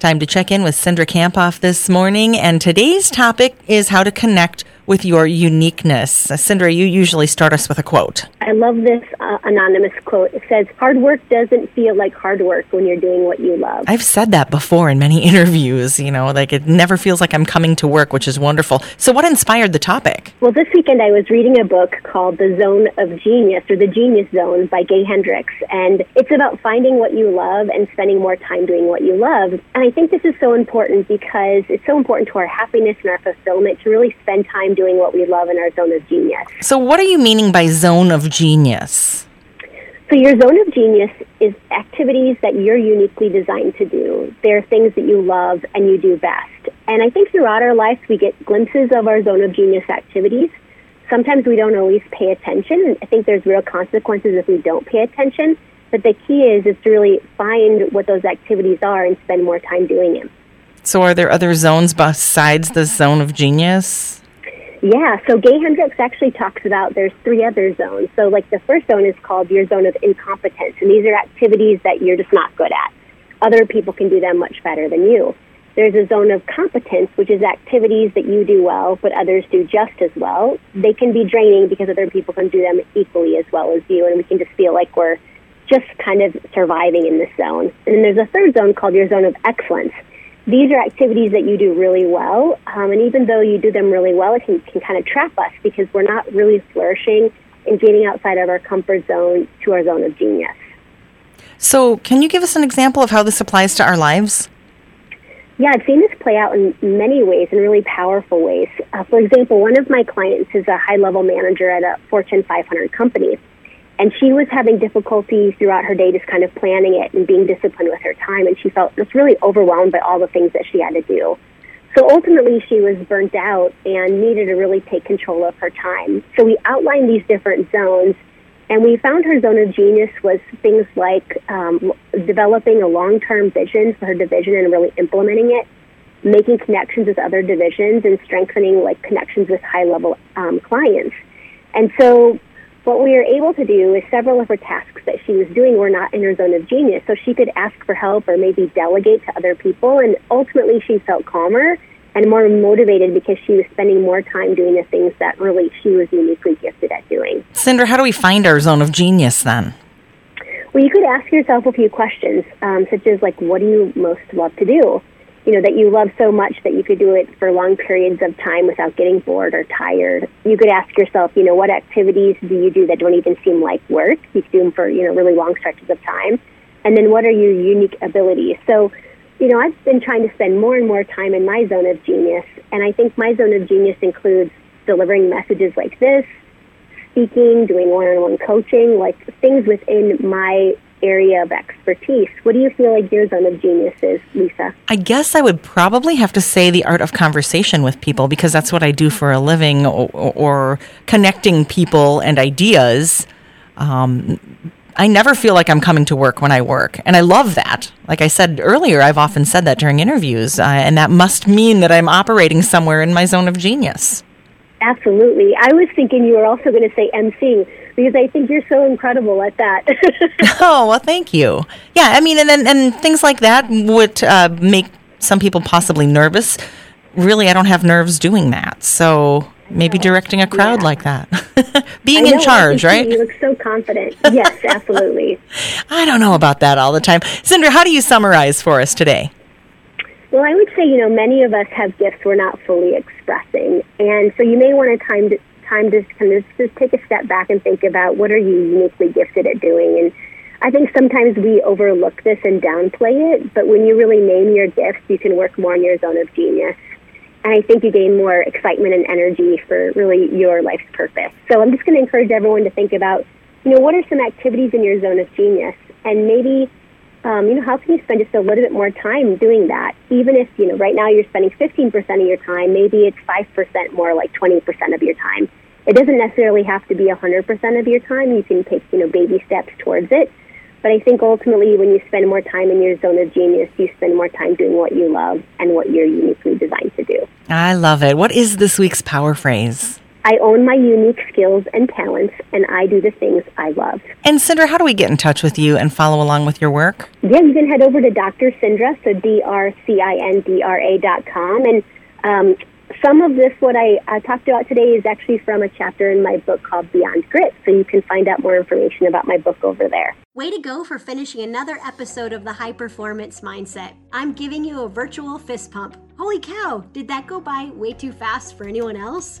Time to check in with Cindra Kamphoff this morning, and today's topic is how to connect with your uniqueness. Cindra, you usually start us with a quote. I love this uh, anonymous quote. It says, Hard work doesn't feel like hard work when you're doing what you love. I've said that before in many interviews, you know, like it never feels like I'm coming to work, which is wonderful. So, what inspired the topic? Well, this weekend I was reading a book called The Zone of Genius or The Genius Zone by Gay Hendricks. And it's about finding what you love and spending more time doing what you love. And I think this is so important because it's so important to our happiness and our fulfillment to really spend time doing what we love in our zone of genius. So, what are you meaning by zone of genius? So, your zone of genius is activities that you're uniquely designed to do. They're things that you love and you do best. And I think throughout our lives, we get glimpses of our zone of genius activities. Sometimes we don't always pay attention. And I think there's real consequences if we don't pay attention. But the key is is to really find what those activities are and spend more time doing them. So, are there other zones besides the zone of genius? Yeah, so Gay Hendricks actually talks about there's three other zones. So, like the first zone is called your zone of incompetence, and these are activities that you're just not good at. Other people can do them much better than you. There's a zone of competence, which is activities that you do well, but others do just as well. They can be draining because other people can do them equally as well as you, and we can just feel like we're just kind of surviving in this zone. And then there's a third zone called your zone of excellence these are activities that you do really well. Um, and even though you do them really well, it can, can kind of trap us because we're not really flourishing and getting outside of our comfort zone to our zone of genius. So, can you give us an example of how this applies to our lives? Yeah, I've seen this play out in many ways, in really powerful ways. Uh, for example, one of my clients is a high level manager at a Fortune 500 company. And she was having difficulty throughout her day just kind of planning it and being disciplined with her time. And she felt just really overwhelmed by all the things that she had to do. So ultimately, she was burnt out and needed to really take control of her time. So we outlined these different zones, and we found her zone of genius was things like um, developing a long term vision for her division and really implementing it, making connections with other divisions, and strengthening like connections with high level um, clients. And so what we were able to do is several of her tasks that she was doing were not in her zone of genius. So she could ask for help or maybe delegate to other people. And ultimately, she felt calmer and more motivated because she was spending more time doing the things that really she was uniquely gifted at doing. Cindra, how do we find our zone of genius then? Well, you could ask yourself a few questions, um, such as like, what do you most love to do? You know, that you love so much that you could do it for long periods of time without getting bored or tired. You could ask yourself, you know, what activities do you do that don't even seem like work? You could do them for, you know, really long stretches of time. And then what are your unique abilities? So, you know, I've been trying to spend more and more time in my zone of genius. And I think my zone of genius includes delivering messages like this, speaking, doing one on one coaching, like things within my area of expertise. What do you feel like your zone of genius is, Lisa? I guess I would probably have to say the art of conversation with people because that's what I do for a living or, or connecting people and ideas. Um, I never feel like I'm coming to work when I work. And I love that. Like I said earlier, I've often said that during interviews. Uh, and that must mean that I'm operating somewhere in my zone of genius. Absolutely. I was thinking you were also going to say MC because I think you're so incredible at that. oh well, thank you. Yeah, I mean, and and, and things like that would uh, make some people possibly nervous. Really, I don't have nerves doing that, so maybe directing a crowd yeah. like that, being know, in charge, right? You look so confident. Yes, absolutely. I don't know about that all the time. Cindra, how do you summarize for us today? Well, I would say, you know, many of us have gifts we're not fully expressing. And so you may want to time to, time to kind of just take a step back and think about what are you uniquely gifted at doing. And I think sometimes we overlook this and downplay it, but when you really name your gifts, you can work more in your zone of genius. And I think you gain more excitement and energy for really your life's purpose. So I'm just going to encourage everyone to think about, you know, what are some activities in your zone of genius? And maybe um, you know, how can you spend just a little bit more time doing that? Even if, you know, right now you're spending 15% of your time, maybe it's 5% more, like 20% of your time. It doesn't necessarily have to be 100% of your time. You can take, you know, baby steps towards it. But I think ultimately, when you spend more time in your zone of genius, you spend more time doing what you love and what you're uniquely designed to do. I love it. What is this week's power phrase? I own my unique skills and talents, and I do the things I love. And Cindra, how do we get in touch with you and follow along with your work? Yeah, you can head over to Dr. Cindra, so D R C I N D R A dot com. And um, some of this, what I uh, talked about today, is actually from a chapter in my book called Beyond Grit. So you can find out more information about my book over there. Way to go for finishing another episode of the High Performance Mindset. I'm giving you a virtual fist pump. Holy cow, did that go by way too fast for anyone else?